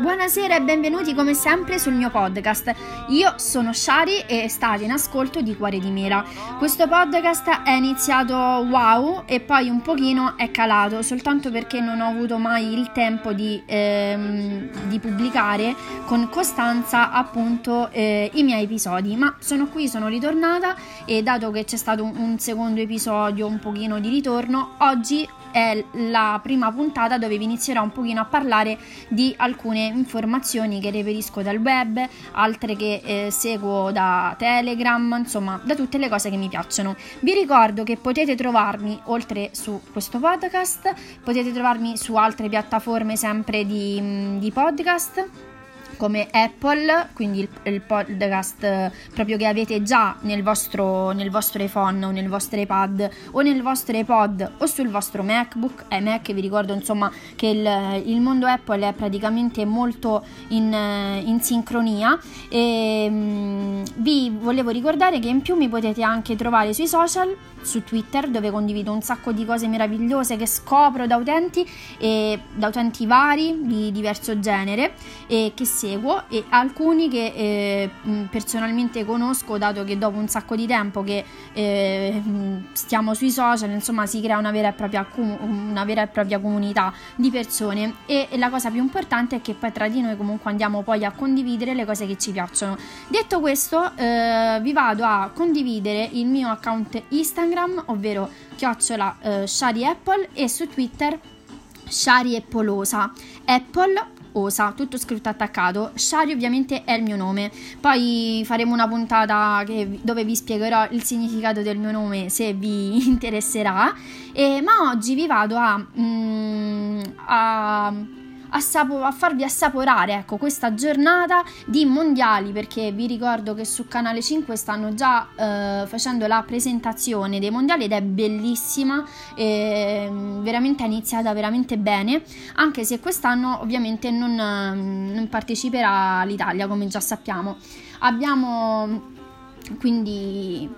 Buonasera e benvenuti come sempre sul mio podcast. Io sono Shari e state in ascolto di Cuore di Mira. Questo podcast è iniziato wow e poi un pochino è calato soltanto perché non ho avuto mai il tempo di, ehm, di pubblicare con costanza appunto eh, i miei episodi. Ma sono qui, sono ritornata e dato che c'è stato un, un secondo episodio, un pochino di ritorno, oggi è la prima puntata dove vi inizierò un pochino a parlare di alcune informazioni che reperisco dal web, altre che eh, seguo da Telegram, insomma da tutte le cose che mi piacciono. Vi ricordo che potete trovarmi oltre su questo podcast, potete trovarmi su altre piattaforme sempre di, di podcast come Apple, quindi il, podcast proprio che avete già nel vostro, nel vostro iPhone o nel vostro iPad o nel vostro iPod o sul vostro MacBook. E Mac, vi ricordo insomma che il, il mondo Apple è praticamente molto in, in sincronia. E mh, vi volevo ricordare che in più mi potete anche trovare sui social su Twitter dove condivido un sacco di cose meravigliose che scopro da utenti e da utenti vari di diverso genere e che seguo e alcuni che eh, personalmente conosco dato che dopo un sacco di tempo che eh, stiamo sui social insomma si crea una vera, e propria, una vera e propria comunità di persone e, la cosa più importante è che poi tra di noi comunque andiamo poi a condividere le cose che ci piacciono detto questo eh, vi vado a condividere il mio account Instagram ovvero chiocciola eh, Shari Apple e su Twitter Shari Appolosa. Apple Osa, tutto scritto attaccato. Shari ovviamente è il mio nome. Poi faremo una puntata che, dove vi spiegherò il significato del mio nome se vi interesserà. E, ma oggi vi vado a, mm, a assapo- a farvi assaporare ecco, questa giornata di mondiali perché vi ricordo che su Canale 5 stanno già eh, facendo la presentazione dei mondiali ed è bellissima, e, veramente è iniziata veramente bene, anche se quest'anno ovviamente non, non parteciperà l'Italia come già sappiamo. Abbiamo quindi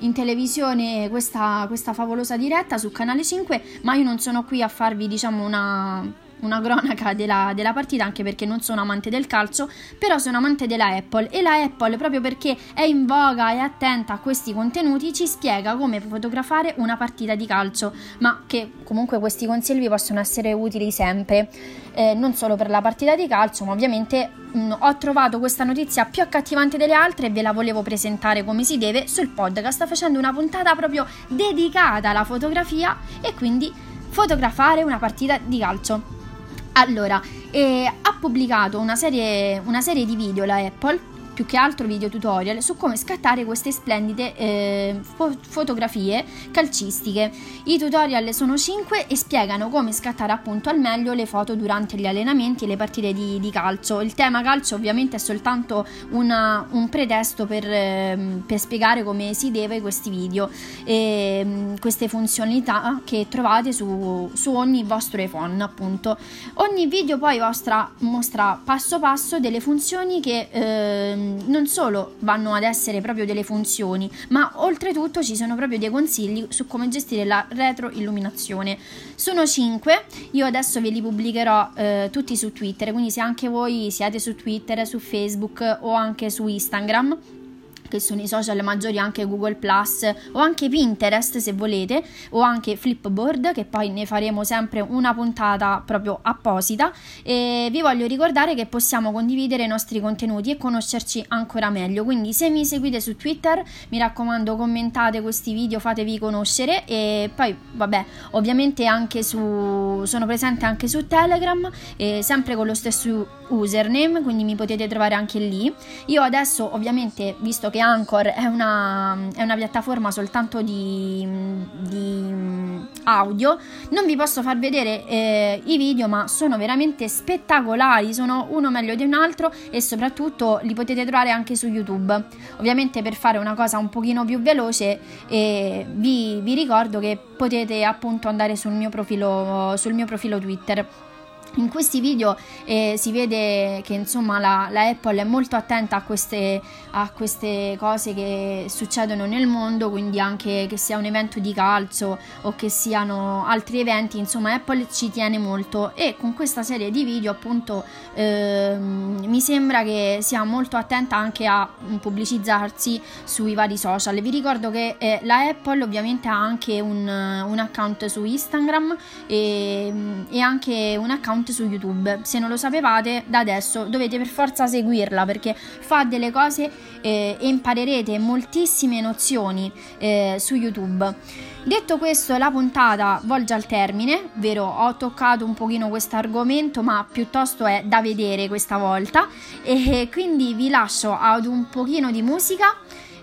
in televisione questa, questa favolosa diretta su Canale 5, ma io non sono qui a farvi diciamo una una cronaca della, della, partita anche perché non sono amante del calcio, però sono amante della Apple. E la Apple proprio perché è in voga e attenta a questi contenuti ci spiega come fotografare una partita di calcio, ma che comunque questi consigli possono essere utili sempre, eh, non solo per la partita di calcio, ma ovviamente mh, mm, ho trovato questa notizia più accattivante delle altre e ve la volevo presentare come si deve. Sul podcast facendo una puntata proprio dedicata alla fotografia e quindi fotografare una partita di calcio. Allora, eh, ha pubblicato una serie, una serie di video la Apple più che altro video tutorial su come scattare queste splendide eh, fo- fotografie calcistiche. I tutorial sono 5 e spiegano come scattare appunto al meglio le foto durante gli allenamenti e le partite di, di calcio. Il tema calcio ovviamente è soltanto una, un pretesto per, eh, per, spiegare come si deve questi video e ehm, queste funzionalità che trovate su, su ogni vostro iPhone appunto. Ogni video poi vostra mostra passo passo delle funzioni che eh, non solo vanno ad essere proprio delle funzioni, ma oltretutto ci sono proprio dei consigli su come gestire la retroilluminazione. Sono 5, io adesso ve li pubblicherò eh, tutti su Twitter, quindi se anche voi siete su Twitter, su Facebook o anche su Instagram che sono i social maggiori anche Google Plus o anche Pinterest se volete o anche Flipboard che poi ne faremo sempre una puntata proprio apposita. E vi voglio ricordare che possiamo condividere i nostri contenuti e conoscerci ancora meglio. Quindi se mi seguite su Twitter mi raccomando commentate questi video fatevi conoscere. E poi vabbè ovviamente anche su sono presente anche su Telegram e sempre con lo stesso username quindi mi potete trovare anche lì. Io adesso ovviamente visto che che Anchor è una, è una piattaforma soltanto di, di, audio, non vi posso far vedere eh, i video, ma sono veramente spettacolari, sono uno meglio di un altro e soprattutto li potete trovare anche su YouTube. Ovviamente per fare una cosa un pochino più veloce eh, vi, vi ricordo che potete appunto andare sul mio profilo, sul mio profilo Twitter in questi video eh, si vede che insomma la, la, Apple è molto attenta a queste, a queste, cose che succedono nel mondo, quindi anche che sia un evento di calcio o che siano altri eventi, insomma Apple ci tiene molto e con questa serie di video appunto eh, mi sembra che sia molto attenta anche a pubblicizzarsi sui vari social. Vi ricordo che eh, la Apple ovviamente ha anche un, un account su Instagram e, e anche un account account su YouTube. Se non lo sapevate, da adesso dovete per forza seguirla perché fa delle cose eh, e imparerete moltissime nozioni eh, su YouTube. Detto questo, la puntata volge al termine, vero? Ho toccato un pochino questo argomento, ma piuttosto è da vedere questa volta e quindi vi lascio ad un pochino di musica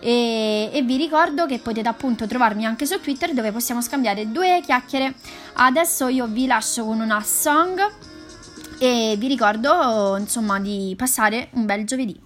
e, e, vi ricordo che potete appunto trovarmi anche su Twitter dove possiamo scambiare due chiacchiere. Adesso io vi lascio con una song e vi ricordo insomma di passare un bel giovedì.